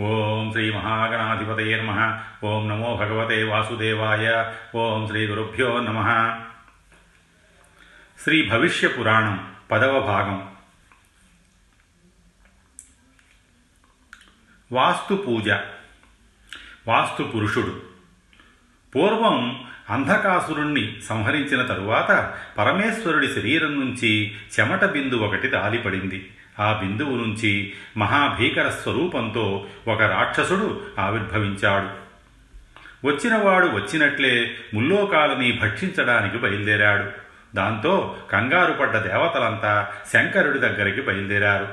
ఓం శ్రీ మహాగణాధిపతయ నమ. ఓం నమో భగవతే వాసుదేవాయ. ఓం శ్రీ గురుభ్యో నమ. శ్రీ భవిష్య పురాణం పదవ భాగం. వాస్తు పూజ. వాస్తు పురుషుడు. పూర్వం అంధకాసురుణ్ణి సంహరించిన తరువాత పరమేశ్వరుడి శరీరం నుంచి చెమట బిందు ఒకటి రాలిపడింది. ఆ బిందువు నుంచి మహాభీకర స్వరూపంతో ఒక రాక్షసుడు ఆవిర్భవించాడు. వచ్చినవాడు వచ్చినట్లే ముల్లోకాలని భక్షించడానికి బయలుదేరాడు. దాంతో కంగారు పడ్డ దేవతలంతా శంకరుడి దగ్గరికి బయలుదేరారు.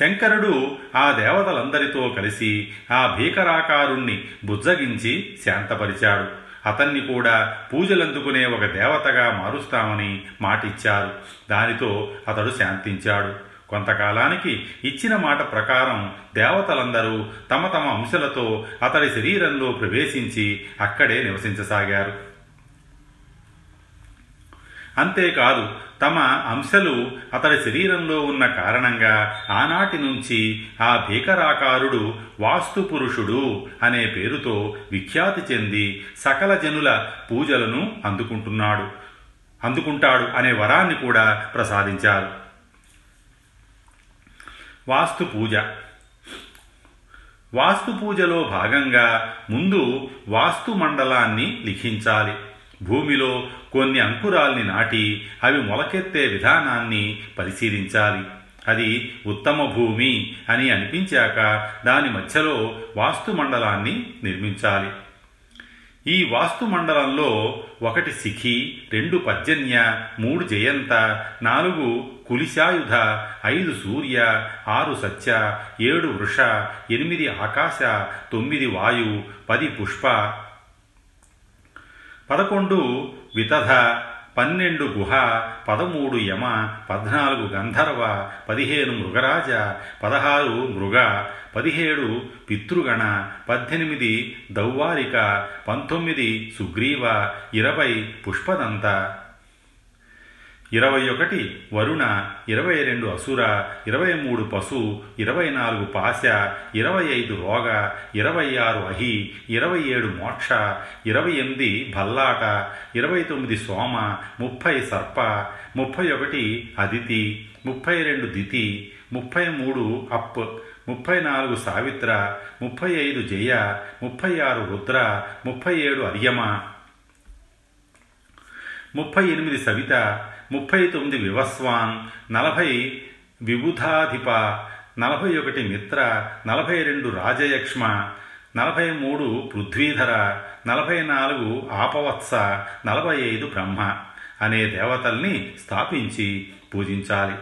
శంకరుడు ఆ దేవతలందరితో కలిసి ఆ భీకరాకారుణ్ణి బుజ్జగించి శాంతపరిచాడు. అతన్ని కూడా పూజలందుకునే ఒక దేవతగా మారుస్తామని మాటిచ్చారు. దానితో అతడు శాంతించాడు. కొంతకాలానికి ఇచ్చిన మాట ప్రకారం దేవతలందరూ తమ తమ అంశలతో అతడి శరీరంలో ప్రవేశించి అక్కడే నివసించసాగారు. అంతేకాదు తమ అంశలు అతడి శరీరంలో ఉన్న కారణంగా ఆనాటి నుంచి ఆ భీకరాకారుడు వాస్తు పురుషుడు అనే పేరుతో విఖ్యాతి చెంది సకల జనుల పూజలను అందుకుంటున్నాడు అందుకుంటాడు అనే వరాన్ని కూడా ప్రసాదించారు. వాస్తు పూజ. వాస్తు పూజలో భాగంగా ముందు వాస్తు మండలాన్ని లిఖించాలి. భూమిలో కొన్ని అంకురాల్ని నాటి అవి మొలకెత్తే విధానాన్ని పరిశీలించాలి. అది ఉత్తమ భూమి అని అనిపించాక దాని మధ్యలో వాస్తు మండలాన్ని నిర్మించాలి. ఈ వాస్తు మండలంలో ఒకటి సిఖి రెండు పర్జన్య మూడు జయంత నాలుగు కులిశాయుధ ఐదు సూర్య ఆరు సత్య ఏడు వృష ఎనిమిది ఆకాశ తొమ్మిది వాయు పది పుష్ప పదకొండు వితధ పన్నెండు గుహ పదమూడు యమ పద్నాలుగు గంధర్వ పదిహేను మృగరాజ పదహారు మృగ పదిహేడు పితృగణ పద్దెనిమిది దౌవారిక పంతొమ్మిది సుగ్రీవ ఇరవై పుష్పదంత. ఇరవై ఒకటి వరుణ ఇరవై రెండు అసుర ఇరవై మూడు పశు ఇరవై నాలుగు పాశ ఇరవై ఐదు రోగ ఇరవై ఆరు అహి ఇరవై ఏడు మోక్ష ఇరవై ఎనిమిది భల్లాట ఇరవై తొమ్మిది సోమ ముప్పై సర్ప ముప్పై ఒకటి అదితి ముప్పై రెండు దితి ముప్పై మూడు అప్ ముప్పై నాలుగు సావిత్ర ముప్పై ఐదు జయ ముప్పై ఆరు రుద్ర ముప్పై ఏడు అర్యమ ముప్పై ఎనిమిది సవిత ముప్పై తొమ్మిది వివస్వాన్ నలభై విబుధాధిప నలభై ఒకటి మిత్ర నలభై రెండు రాజయక్ష్మ నలభై మూడు పృథ్వీధర నలభై నాలుగు ఆపవత్స నలభై ఐదు బ్రహ్మ అనే దేవతల్ని స్థాపించి పూజించాలి.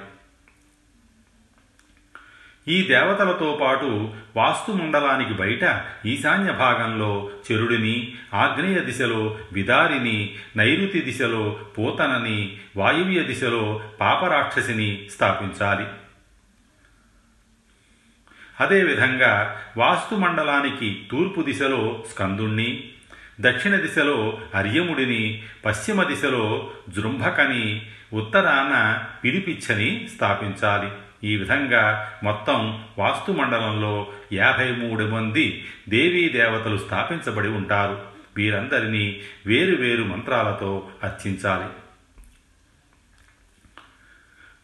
ఈ దేవతలతో పాటు వాస్తు మండలానికి బయట ఈశాన్య భాగంలో చెరుడిని ఆగ్నేయ దిశలో విదారిని నైరుతి దిశలో పూతనని వాయువ్య దిశలో పాపరాక్షసిని స్థాపించాలి. అదేవిధంగా వాస్తు మండలానికి తూర్పు దిశలో స్కందుణ్ణి దక్షిణ దిశలో అర్యముడిని పశ్చిమ దిశలో జృంభకని ఉత్తరాన పిలిపిచ్చని స్థాపించాలి. ఈ విధంగా మొత్తం వాస్తు మండలంలో యాభై మూడు మంది దేవీ దేవతలు స్థాపించబడి ఉంటారు. వీరందరినీ వేరు వేరు మంత్రాలతో అర్చించాలి.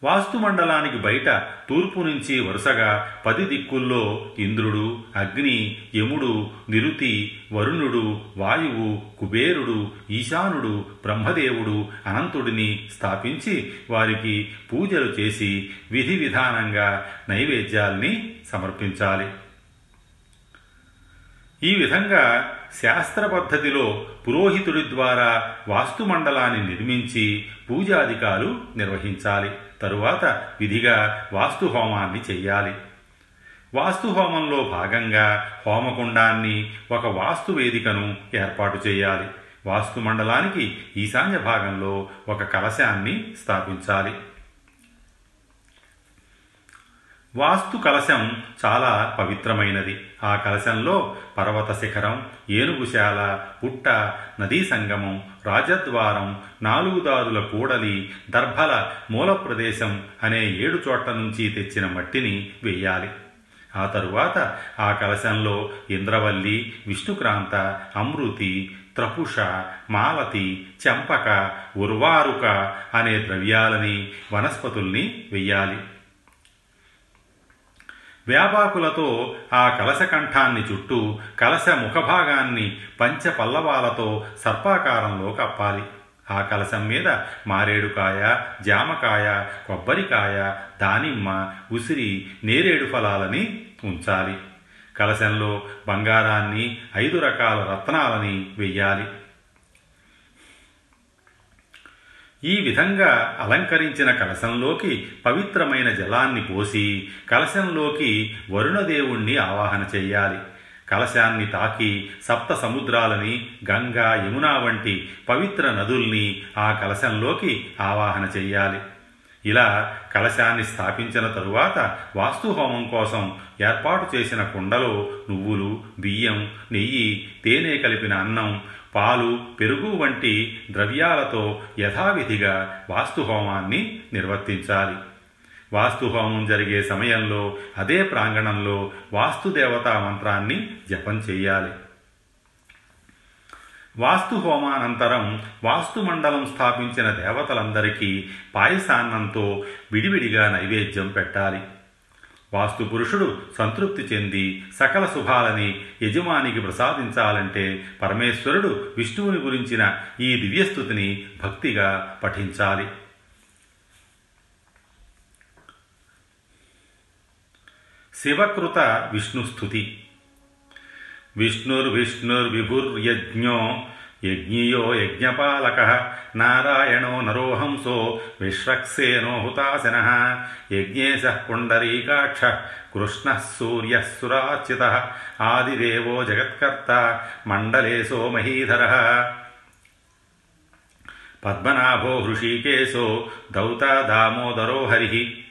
వాస్తు మండలానికి బయట తూర్పు నుంచి వరుసగా పది దిక్కుల్లో ఇంద్రుడు అగ్ని యముడు నిరుతి వరుణుడు వాయువు కుబేరుడు ఈశానుడు బ్రహ్మదేవుడు అనంతుడిని స్థాపించి వారికి పూజలు చేసి విధి విధానంగా నైవేద్యాల్ని సమర్పించాలి. ఈ విధంగా శాస్త్ర పద్ధతిలో పురోహితుడి ద్వారా వాస్తుమండలాన్ని నిర్మించి పూజాధికాలు నిర్వహించాలి. తరువాత విధిగా వాస్తు హోమాన్ని చెయ్యాలి. వాస్తు హోమంలో భాగంగా హోమకుండాన్ని ఒక వాస్తు వేదికను ఏర్పాటు చేయాలి వాస్తు మండలానికి ఈశాన్య భాగంలో ఒక కలశాన్ని స్థాపించాలి. వాస్తు కలశం చాలా పవిత్రమైనది. ఆ కలశంలో పర్వత శిఖరం ఏనుగుశాల పుట్ట నదీ సంగమం రాజద్వారం నాలుగు దారుల కూడలి దర్భల మూల ప్రదేశం అనే ఏడు చోట్ల నుంచి తెచ్చిన మట్టిని వెయ్యాలి ఆ తరువాత ఆ కలశంలో ఇంద్రవల్లి విష్ణుక్రాంత అమృతి త్రపుష మాలతి చెంపక ఉర్వారుక అనే ద్రవ్యాలని వనస్పతుల్ని వెయ్యాలి వ్యాపాకులతో ఆ కలశకంఠాన్ని చుట్టూ కలశ ముఖభాగాన్ని పంచ పల్లవాలతో సర్పాకారంలో కప్పాలి. ఆ కలశం మీద మారేడుకాయ జామకాయ కొబ్బరికాయ దానిమ్మ ఉసిరి నేరేడు ఫలాలని ఉంచాలి. కలశంలో బంగారాన్ని ఐదు రకాల రత్నాలని వెయ్యాలి. ఈ విధంగా అలంకరించిన కలశంలోకి పవిత్రమైన జలాన్ని పోసి కలశంలోకి వరుణదేవుణ్ణి ఆవాహన చెయ్యాలి కలశాన్ని తాకి సప్త సముద్రాలని గంగా యమున వంటి పవిత్ర నదుల్ని ఆ కలశంలోకి ఆవాహన చెయ్యాలి ఇలా కలశాన్ని స్థాపించిన తరువాత వాస్తుహోమం కోసం ఏర్పాటు చేసిన కుండలో నువ్వులు బియ్యం నెయ్యి తేనె కలిపిన అన్నం పాలు పెరుగు వంటి ద్రవ్యాలతో యథావిధిగా వాస్తుహోమాన్ని నిర్వర్తించాలి. వాస్తుహోమం జరిగే సమయంలో అదే ప్రాంగణంలో వాస్తుదేవతా మంత్రాన్ని జపం చేయాలి వాస్తు హోమానంతరం వాస్తుమండలం స్థాపించిన దేవతలందరికీ పాయసాన్నంతో విడివిడిగా నైవేద్యం పెట్టాలి. వాస్తు పురుషుడు సంతృప్తి చెంది సకల శుభాలని యజమానికి ప్రసాదించాలంటే పరమేశ్వరుడు విష్ణువుని గురించిన ఈ దివ్యస్థుతిని భక్తిగా పఠించాలి. శివకృత విష్ణుస్థుతి. విష్ణుర్విష్ణుర్విభుర్యజ్ఞో యజ్ఞీయో యజ్ఞపాలక నారాయణో నరోహంసో విశ్వక్సేనో హుతాశన యజ్ఞేశ పుండరీకాక్ష కృష్ణ సూర్య సురాచిత ఆదిదేవో జగత్కర్త మండలేశో మహీధర. పద్మనాభో హృషీకేశో దౌత దామోదరో హరి.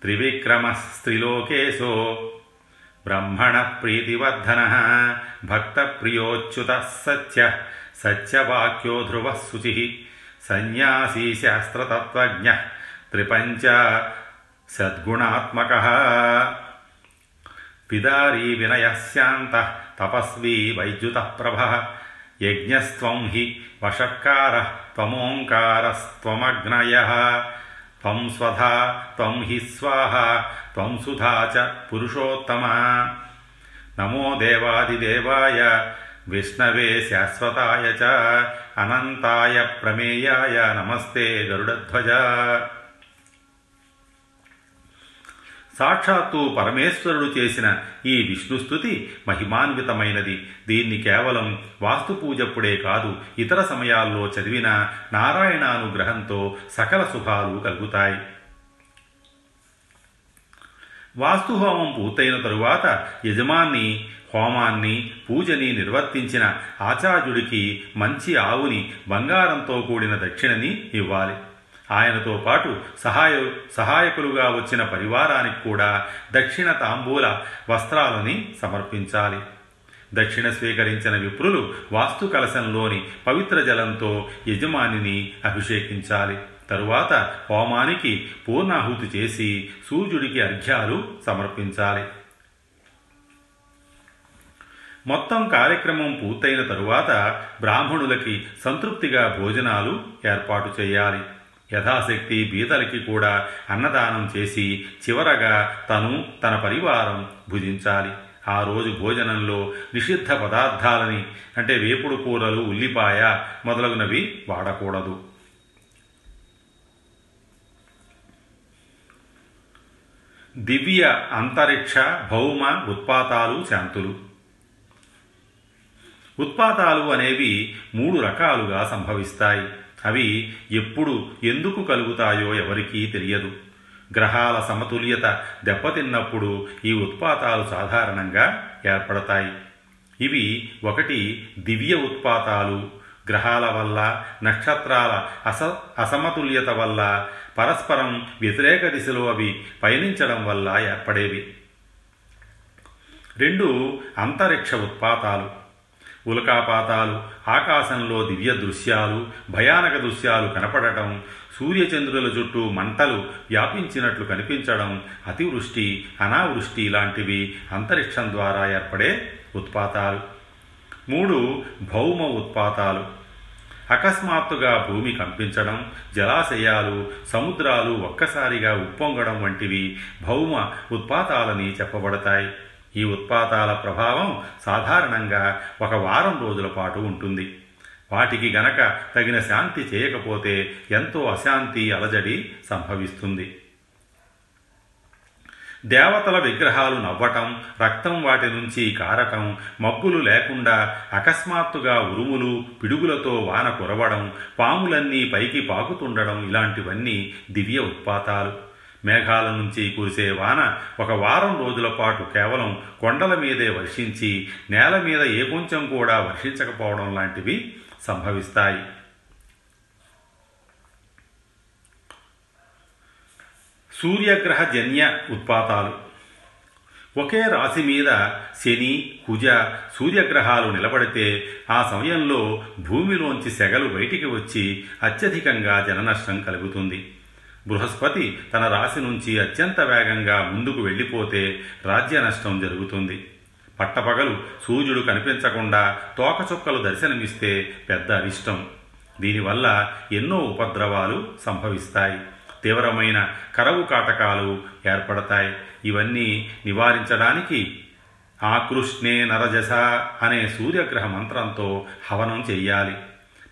త్రివిక్రమస్త్రిలోకేశో బ్రహ్మణ ప్రీతివర్ధన భక్తప్రియోచ్యుత సత్య सत्यवाक्यो ध्रुव शुचिः सन्न्यासी शास्त्रतत्त्वज्ञः त्रिपञ्च सद्गुणात्मक। पिदारी विनय शांत तपस्वी वैद्युत प्रभ यज्ञस्व हि वशकारः त्वमोङ्कारस्त्वमग्नयः। त्वं स्वधा हि स्वाहा, त्वं सुधा च नमो देवादिदेवाय విష్ణవే శాశ్వతాయ చ అనంతాయ ప్రమేయాయ నమస్తే గరుడధ్వజ. సాక్షాత్తు పరమేశ్వరుడు చేసిన ఈ విష్ణుస్థుతి మహిమాన్వితమైనది. దీన్ని కేవలం వాస్తు పూజప్పుడే కాదు ఇతర సమయాల్లో చదివిన నారాయణానుగ్రహంతో సకల శుభాలు కలుగుతాయి. వాస్తు హోమం పూర్తయిన తరువాత యజమాన్ని హోమాన్ని పూజని నిర్వర్తించిన ఆచార్యుడికి మంచి ఆవుని బంగారంతో కూడిన దక్షిణని ఇవ్వాలి. ఆయనతో పాటు సహాయ సహాయకులుగా వచ్చిన పరివారానికి కూడా దక్షిణ తాంబూల వస్త్రాలని సమర్పించాలి. దక్షిణ స్వీకరించిన విప్రులు వాస్తు కలశంలోని పవిత్ర జలంతో యజమానిని అభిషేకించాలి. తరువాత హోమానికి పూర్ణాహుతి చేసి సూర్యుడికి అర్ఘ్యాలు సమర్పించాలి. మొత్తం కార్యక్రమం పూర్తయిన తరువాత బ్రాహ్మణులకి సంతృప్తిగా భోజనాలు ఏర్పాటు చేయాలి. యథాశక్తి బీదలకి కూడా అన్నదానం చేసి చివరగా తను తన పరివారం భుజించాలి. ఆ రోజు భోజనంలో నిషిద్ధ పదార్థాలని అంటే వేపుడు కూరలు ఉల్లిపాయ మొదలగునవి వాడకూడదు. దివ్య అంతరిక్ష భౌమ ఉత్పాతాలు శాంతులు. ఉత్పాతాలు అనేవి మూడు రకాలుగా సంభవిస్తాయి. అవి ఎప్పుడు ఎందుకు కలుగుతాయో ఎవరికీ తెలియదు. గ్రహాల సమతుల్యత దెబ్బతిన్నప్పుడు ఈ ఉత్పాతాలు సాధారణంగా ఏర్పడతాయి. ఇవి ఒకటి దివ్య ఉత్పాతాలు గ్రహాల వల్ల నక్షత్రాల అస అసమతుల్యత వల్ల పరస్పరం వ్యతిరేక దిశలో అవి పయనించడం వల్ల ఏర్పడేవి. రెండు అంతరిక్ష ఉత్పాతాలు. ఉల్కాపాతాలు ఆకాశంలో దివ్య దృశ్యాలు భయానక దృశ్యాలు కనపడటం సూర్యచంద్రుల చుట్టూ మంటలు వ్యాపించినట్లు కనిపించడం అతివృష్టి అనావృష్టి లాంటివి అంతరిక్షం ద్వారా ఏర్పడే ఉత్పాతాలు. మూడు భౌమ ఉత్పాతాలు. అకస్మాత్తుగా భూమి కంపించడం జలాశయాలు సముద్రాలు ఒక్కసారిగా ఉప్పొంగడం వంటివి భౌమ ఉత్పాతాలని చెప్పబడతాయి. ఈ ఉత్పాతాల ప్రభావం సాధారణంగా ఒక వారం రోజుల పాటు ఉంటుంది. వాటికి గనక తగిన శాంతి చేయకపోతే ఎంతో అశాంతి అలజడి సంభవిస్తుంది. దేవతల విగ్రహాలు నవ్వటం రక్తం వాటి నుంచి కారటం మబ్బులు లేకుండా అకస్మాత్తుగా ఉరుములు పిడుగులతో వాన కురవడం పాములన్నీ పైకి పాకుతుండడం ఇలాంటివన్నీ దివ్య ఉత్పాతాలు. మేఘాల నుంచి కురిసే వాన ఒక వారం రోజుల పాటు కేవలం కొండల మీదే వర్షించి నేల మీద ఏ కొంచెం కూడా వర్షించకపోవడం లాంటివి సంభవిస్తాయి. సూర్యగ్రహ జన్య ఉత్పాతాలు. ఒకే రాశి మీద శని కుజ సూర్యగ్రహాలు నిలబడితే ఆ సమయంలో భూమిలోంచి సెగలు బయటికి వచ్చి అత్యధికంగా జననష్టం కలుగుతుంది. బృహస్పతి తన రాశి నుంచి అత్యంత వేగంగా ముందుకు వెళ్ళిపోతే రాజ్య నష్టం జరుగుతుంది. పట్టపగలు సూర్యుడు కనిపించకుండా తోకచుక్కలు దర్శనమిస్తే పెద్ద అరిష్టం. దీనివల్ల ఎన్నో ఉపద్రవాలు సంభవిస్తాయి. తీవ్రమైన కరవు కాటకాలు ఏర్పడతాయి. ఇవన్నీ నివారించడానికి ఆకృష్ణే నరజస అనే సూర్యగ్రహ మంత్రంతో హవనం చెయ్యాలి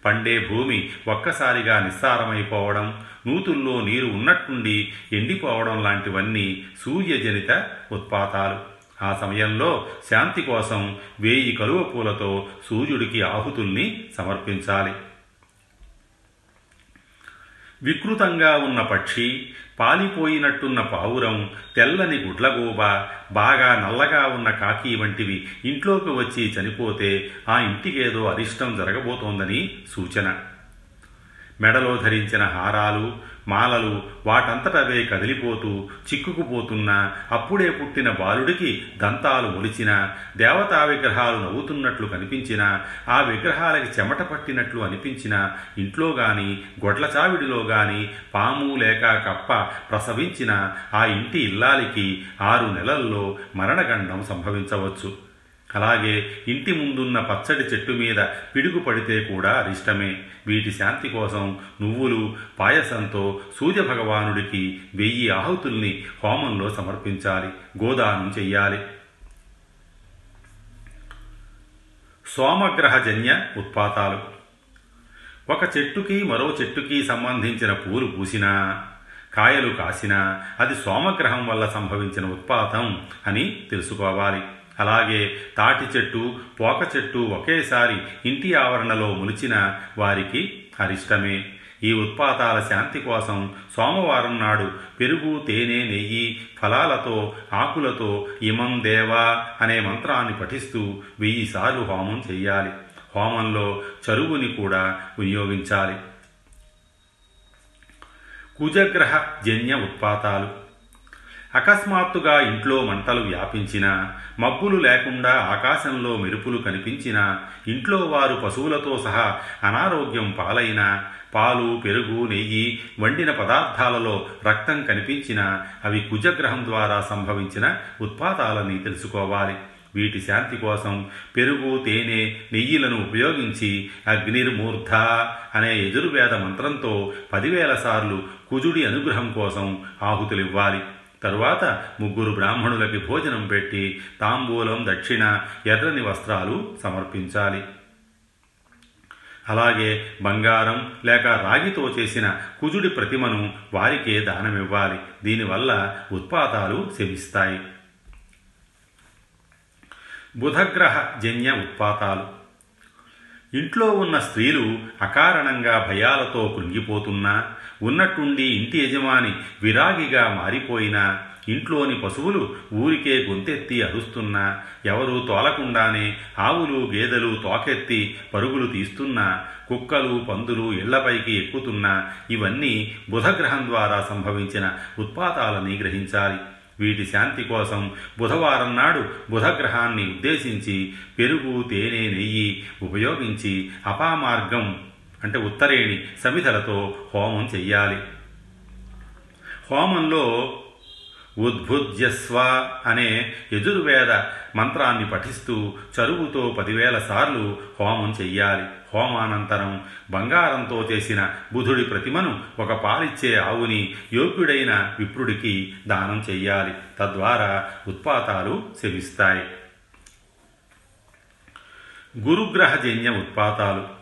పండే భూమి ఒక్కసారిగా నిస్సారమైపోవడం నూతుల్లో నీరు ఉన్నట్టుండి ఎండిపోవడం లాంటివన్నీ సూర్యజనిత ఉత్పాతాలు. ఆ సమయంలో శాంతి కోసం వేయి కలువ పూలతో సూర్యుడికి ఆహుతుల్ని సమర్పించాలి. వికృతంగా ఉన్న పక్షి పాలిపోయినట్టున్న పావురం తెల్లని గుడ్లగూబ బాగా నల్లగా ఉన్న కాకి వంటివి ఇంట్లోకి వచ్చి చనిపోతే ఆ ఇంటికేదో అరిష్టం జరగబోతోందని సూచన. మెడలో ధరించిన హారాలు మాలలు వాటంతటవే కదిలిపోతూ చిక్కుకుపోతున్నా అప్పుడే పుట్టిన బాలుడికి దంతాలు మొలిచిన దేవతా విగ్రహాలు నవ్వుతున్నట్లు కనిపించిన ఆ విగ్రహాలకి చెమట పట్టినట్లు అనిపించిన ఇంట్లో గాని గొడ్ల చావిడిలో గాని పాము లేక కప్ప ప్రసవించిన ఆ ఇంటి ఇల్లాలికి ఆరు నెలల్లో మరణగండం సంభవించవచ్చు. అలాగే ఇంటి ముందున్న పచ్చడి చెట్టు మీద పిడుగు పడితే కూడా అరిష్టమే వీటి శాంతి కోసం నువ్వులు పాయసంతో సూర్యభగవానుడికి వెయ్యి ఆహుతుల్ని హోమంలో సమర్పించాలి. గోదానం చెయ్యాలి. సోమగ్రహజన్య ఉత్పాతాలు. ఒక చెట్టుకి మరో చెట్టుకి సంబంధించిన పూలు పూసినా కాయలు కాసినా అది సోమగ్రహం వల్ల సంభవించిన ఉత్పాతం అని తెలుసుకోవాలి. అలాగే తాటి చెట్టు పోక చెట్టు ఒకేసారి ఇంటి ఆవరణలో ములిచిన వారికి అరిష్టమే. ఈ ఉత్పాతాల శాంతి కోసం సోమవారం నాడు పెరుగు తేనె నెయ్యి ఫలాలతో ఆకులతో ఇమం దేవా అనే మంత్రాన్ని పఠిస్తూ వెయ్యి సార్లు హోమం చెయ్యాలి. హోమంలో చరువుని కూడా వినియోగించాలి. కుజగ్రహ జన్య ఉత్పాతాలు. అకస్మాత్తుగా ఇంట్లో మంటలు వ్యాపించినా మబ్బులు లేకుండా ఆకాశంలో మెరుపులు కనిపించినా ఇంట్లో వారు పశువులతో సహా అనారోగ్యం పాలైనా పాలు పెరుగు నెయ్యి వండిన పదార్థాలలో రక్తం కనిపించినా అవి కుజగ్రహం ద్వారా సంభవించిన ఉత్పాతాలని తెలుసుకోవాలి. వీటి శాంతి కోసం పెరుగు తేనె నెయ్యిలను ఉపయోగించి అగ్నిర్మూర్ధ అనే ఎదురువేద మంత్రంతో పదివేల సార్లు కుజుడి అనుగ్రహం కోసం ఆహుతులివ్వాలి. తరువాత ముగ్గురు బ్రాహ్మణులకి భోజనం పెట్టి తాంబూలం దక్షిణ ఎర్రని వస్త్రాలు సమర్పించాలి. అలాగే బంగారం లేక రాగితో చేసిన కుజుడి ప్రతిమను వారికే దానమివ్వాలి. దీనివల్ల ఉత్పాతాలు శమిస్తాయి. బుధగ్రహ జన్య ఉత్పాతాలు. ఇంట్లో ఉన్న స్త్రీలు అకారణంగా భయాలతో కృంగిపోతున్నా ఉన్నట్టుండి ఇంటి యజమాని విరాగిగా మారిపోయినా ఇంట్లోని పశువులు ఊరికే గొంతెత్తి అరుస్తున్నా ఎవరూ తోలకుండానే ఆవులు గేదెలు తోకెత్తి పరుగులు తీస్తున్నా కుక్కలు పందులు ఇళ్ళపైకి ఎక్కుతున్నా ఇవన్నీ బుధగ్రహం ద్వారా సంభవించిన ఉత్పాతాలని గ్రహించాలి. వీటి శాంతి కోసం బుధవారం నాడు బుధగ్రహాన్ని ఉద్దేశించి పెరుగు తేనె నెయ్యి ఉపయోగించి అపామార్గం అంటే ఉత్తరేణి సమిధలతో హోమం చెయ్యాలి. హోమంలో ఉద్భుజ్యస్వ అనే యజుర్వేద మంత్రాన్ని పఠిస్తూ చరువుతో పదివేల సార్లు హోమం చెయ్యాలి. హోమానంతరం బంగారంతో చేసిన బుధుడి ప్రతిమను ఒక పాలిచ్చే ఆవుని యోగ్యుడైన విప్రుడికి దానం చెయ్యాలి. తద్వారా ఉత్పాతాలు శవిస్తాయి గురుగ్రహజన్య ఉత్పాతాలు.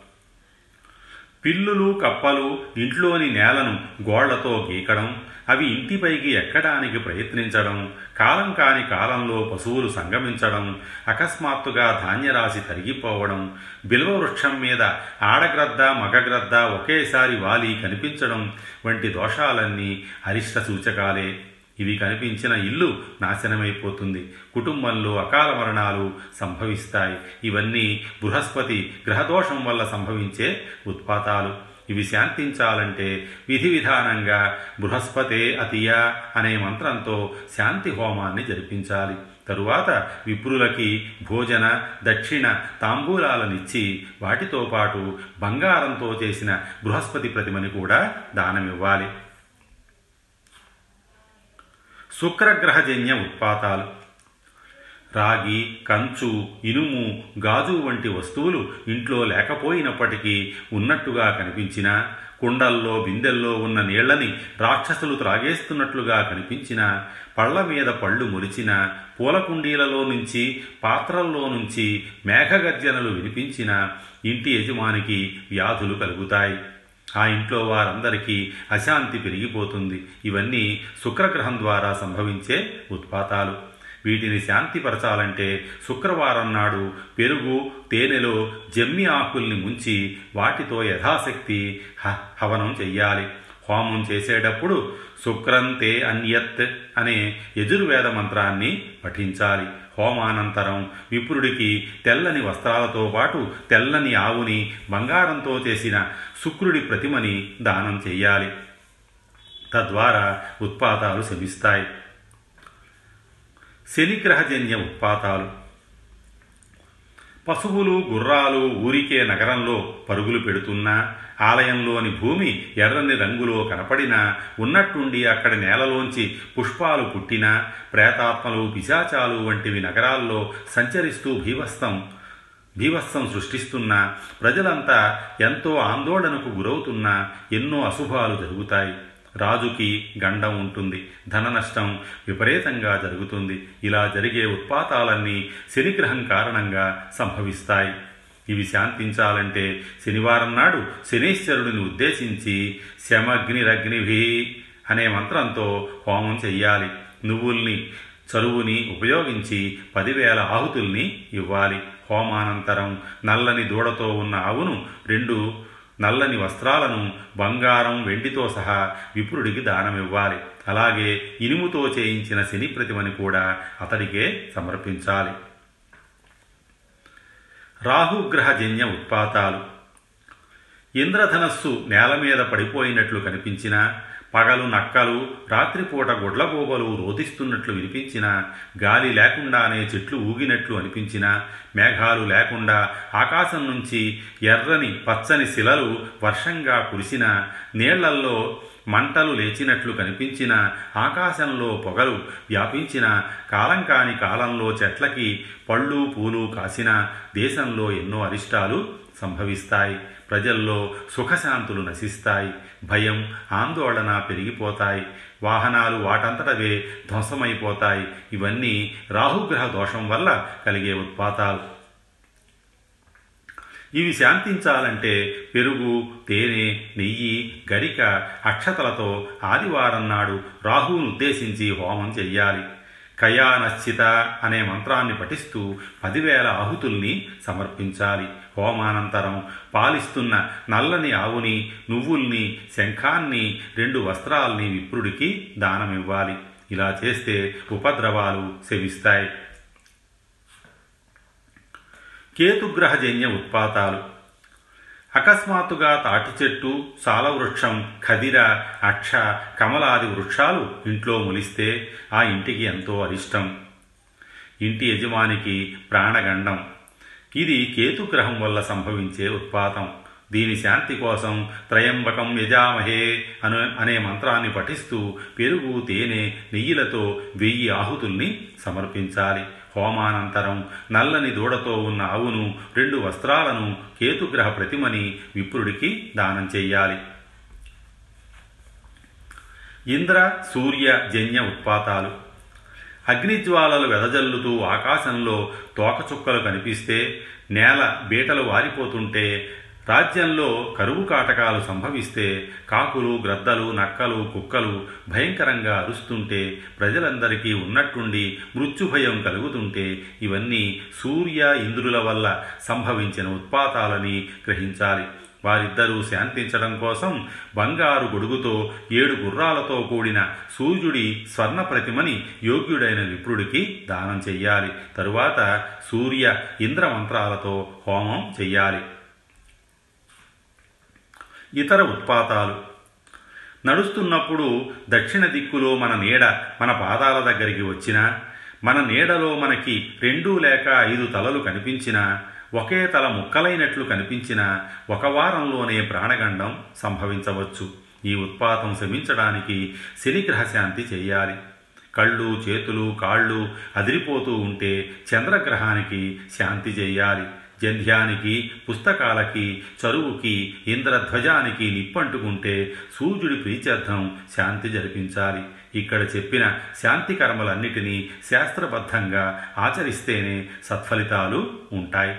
పిల్లులు కప్పలు ఇంట్లోని నేలను గోళ్ళతో గీకడం అవి ఇంటిపైకి ఎక్కడానికి ప్రయత్నించడం కాలం కాని కాలంలో పశువులు సంగమించడం అకస్మాత్తుగా ధాన్యరాశి తరిగిపోవడం బిల్వ వృక్షం మీద ఆడగ్రద్ద మగగ్రద్ద ఒకేసారి వాలి కనిపించడం వంటి దోషాలన్నీ అరిష్ట సూచకాలే. ఇవి కనిపించిన ఇల్లు నాశనమైపోతుంది. కుటుంబంలో అకాల మరణాలు సంభవిస్తాయి. ఇవన్నీ బృహస్పతి గ్రహదోషం వల్ల సంభవించే ఉత్పాతాలు. ఇవి శాంతించాలంటే విధి విధానంగా బృహస్పతే అతియ అనే మంత్రంతో శాంతి హోమాన్ని జరిపించాలి. తరువాత విప్రులకి భోజన దక్షిణ తాంబూలాలనిచ్చి వాటితో పాటు బంగారంతో చేసిన బృహస్పతి ప్రతిమని కూడా దానమివ్వాలి. శుక్రగ్రహజన్య ఉత్పాతాలు. రాగి కంచు ఇనుము గాజు వంటి వస్తువులు ఇంట్లో లేకపోయినప్పటికీ ఉన్నట్టుగా కనిపించినా కుండల్లో బిందెల్లో ఉన్న నీళ్ళని రాక్షసులు త్రాగేస్తున్నట్లుగా కనిపించిన పళ్ళ మీద పళ్ళు మురిచిన పూల కుండీలలో నుంచి పాత్రల్లో నుంచి మేఘగర్జనలు వినిపించిన ఇంటి యజమానికి వ్యాధులు కలుగుతాయి. ఆ ఇంట్లో వారందరికీ అశాంతి పెరిగిపోతుంది. ఇవన్నీ శుక్రగ్రహం ద్వారా సంభవించే ఉత్పాతాలు. వీటిని శాంతిపరచాలంటే శుక్రవారం నాడు పెరుగు తేనెలో జమ్మి ఆకుల్ని ముంచి వాటితో యథాశక్తి హ హవనం చెయ్యాలి. హోమం చేసేటప్పుడు శుక్రంతే అన్యత్ అనే యజుర్వేద మంత్రాన్ని పఠించాలి. హోమానంతరం విప్రుడికి తెల్లని వస్త్రాలతో పాటు తెల్లని ఆవుని బంగారంతో చేసిన శుక్రుడి ప్రతిమని దానం చేయాలి. తద్వారా ఉత్పాతాలు శమిస్తాయి. శనిగ్రహజన్య ఉత్పాతాలు. పశువులు గుర్రాలు ఊరికే నగరంలో పరుగులు పెడుతున్నా ఆలయంలోని భూమి ఎర్రని రంగులో కనపడినా ఉన్నట్టుండి అక్కడి నేలలోంచి పుష్పాలు పుట్టినా ప్రేతాత్మలు పిశాచాలు వంటివి నగరాల్లో సంచరిస్తూ భీవస్తం భీవత్సం సృష్టిస్తున్న ప్రజలంతా ఎంతో ఆందోళనకు గురవుతున్నా ఎన్నో అశుభాలు జరుగుతాయి. రాజుకి గండం ఉంటుంది ధన నష్టం విపరీతంగా జరుగుతుంది. ఇలా జరిగే ఉత్పాతాలన్నీ శనిగ్రహం కారణంగా సంభవిస్తాయి. ఇవి శాంతించాలంటే శనివారం నాడు శనీశ్వరుడిని ఉద్దేశించి శమగ్నిరగ్నిభి అనే మంత్రంతో హోమం చెయ్యాలి. నువ్వుల్ని చరువుని ఉపయోగించి పదివేల ఆహుతుల్ని ఇవ్వాలి. హోమానంతరం నల్లని దూడతో ఉన్న ఆవును రెండు నల్లని వస్త్రాలను బంగారం వెండితో సహా విపురుడికి దానమివ్వాలి. అలాగే ఇనుముతో చేయించిన శని ప్రతిమని కూడా అతడికే సమర్పించాలి. రాహుగ్రహ జన్య ఉత్పాతాలు. ఇంద్రధనస్సు నేల మీద పడిపోయినట్లు కనిపించినా పగలు నక్కలు రాత్రిపూట గుడ్లగూబలు రోధిస్తున్నట్లు వినిపించిన గాలి లేకుండానే చెట్లు ఊగినట్లు అనిపించిన మేఘాలు లేకుండా ఆకాశం నుంచి ఎర్రని పచ్చని శిలలు వర్షంగా కురిసిన నీళ్ళల్లో మంటలు లేచినట్లు కనిపించిన ఆకాశంలో పొగలు వ్యాపించిన కాలం కాని కాలంలో చెట్లకి పళ్ళు పూలు కాసిన దేశంలో ఎన్నో అరిష్టాలు సంభవిస్తాయి. ప్రజల్లో సుఖశాంతులు నశిస్తాయి. భయం ఆందోళన పెరిగిపోతాయి. వాహనాలు వాటంతటవే ధ్వంసమైపోతాయి. ఇవన్నీ రాహుగ్రహ దోషం వల్ల కలిగే ఉత్పాతాలు. ఇవి శాంతించాలంటే పెరుగు తేనె నెయ్యి గరిక అక్షతలతో ఆదివారం నాడు రాహువును ఉద్దేశించి హోమం చెయ్యాలి. కయానశ్చిత అనే మంత్రాన్ని పఠిస్తూ పదివేల ఆహుతుల్ని సమర్పించాలి. హోమానంతరం పాలిస్తున్న నల్లని ఆవుని నువ్వుల్ని శంఖాన్ని రెండు వస్త్రాల్ని విప్రుడికి దానమివ్వాలి. ఇలా చేస్తే ఉపద్రవాలు శవిస్తాయి కేతుగ్రహజన్య ఉత్పాతాలు. అకస్మాత్తుగా తాటి చెట్టు సాలవృక్షం ఖదిర అక్ష కమలాది వృక్షాలు ఇంట్లో ములిస్తే ఆ ఇంటికి ఎంతో అరిష్టం. ఇంటి యజమానికి ప్రాణగండం. ఇది కేతుగ్రహం వల్ల సంభవించే ఉత్పాతం. దీని శాంతి కోసం త్రయంబకం యజామహే అను అనే మంత్రాన్ని పఠిస్తూ పెరుగు తేనె నెయ్యిలతో వెయ్యి ఆహుతుల్ని సమర్పించాలి. హోమానంతరం నల్లని దూడతో ఉన్న ఆవును రెండు వస్త్రాలను కేతుగ్రహ ప్రతిమని విప్రుడికి దానం చెయ్యాలి. ఇంద్ర సూర్య జన్య ఉత్పాతాలు. అగ్నిజ్వాలలు వెదజల్లుతూ ఆకాశంలో తోకచుక్కలు కనిపిస్తే నేల బీటలు వారిపోతుంటే రాజ్యంలో కరువు కాటకాలు సంభవిస్తే కాకులు గ్రద్దలు నక్కలు కుక్కలు భయంకరంగా అరుస్తుంటే ప్రజలందరికీ ఉన్నట్టుండి మృత్యుభయం కలుగుతుంటే ఇవన్నీ సూర్య ఇంద్రుల వల్ల సంభవించిన ఉత్పాతాలని గ్రహించాలి. వారిద్దరూ శాంతించడం కోసం బంగారు గొడుగుతో ఏడు గుర్రాలతో కూడిన సూర్యుడి స్వర్ణ ప్రతిమని యోగ్యుడైన విప్రుడికి దానం చెయ్యాలి. తరువాత సూర్య ఇంద్ర మంత్రాలతో హోమం చెయ్యాలి. ఇతర ఉత్పాతాలు. నడుస్తున్నప్పుడు దక్షిణ దిక్కులో మన నీడ మన పాదాల దగ్గరికి వచ్చినా మన నీడలో మనకి రెండు లేక ఐదు తలలు కనిపించినా ఒకే తల ముక్కలైనట్లు కనిపించిన ఒక వారంలోనే ప్రాణగండం సంభవించవచ్చు. ఈ ఉత్పాతం శమించడానికి శనిగ్రహ శాంతి చేయాలి. కళ్ళు చేతులు కాళ్ళు అదిరిపోతూ ఉంటే చంద్రగ్రహానికి శాంతి చేయాలి. జంధ్యానికి పుస్తకాలకి చరువుకి ఇంద్రధ్వజానికి నిప్పంటుకుంటే సూర్యుడి ప్రీత్యర్థం శాంతి జరిపించాలి. ఇక్కడ చెప్పిన శాంతి కర్మలన్నిటినీ శాస్త్రబద్ధంగా ఆచరిస్తేనే సత్ఫలితాలు ఉంటాయి.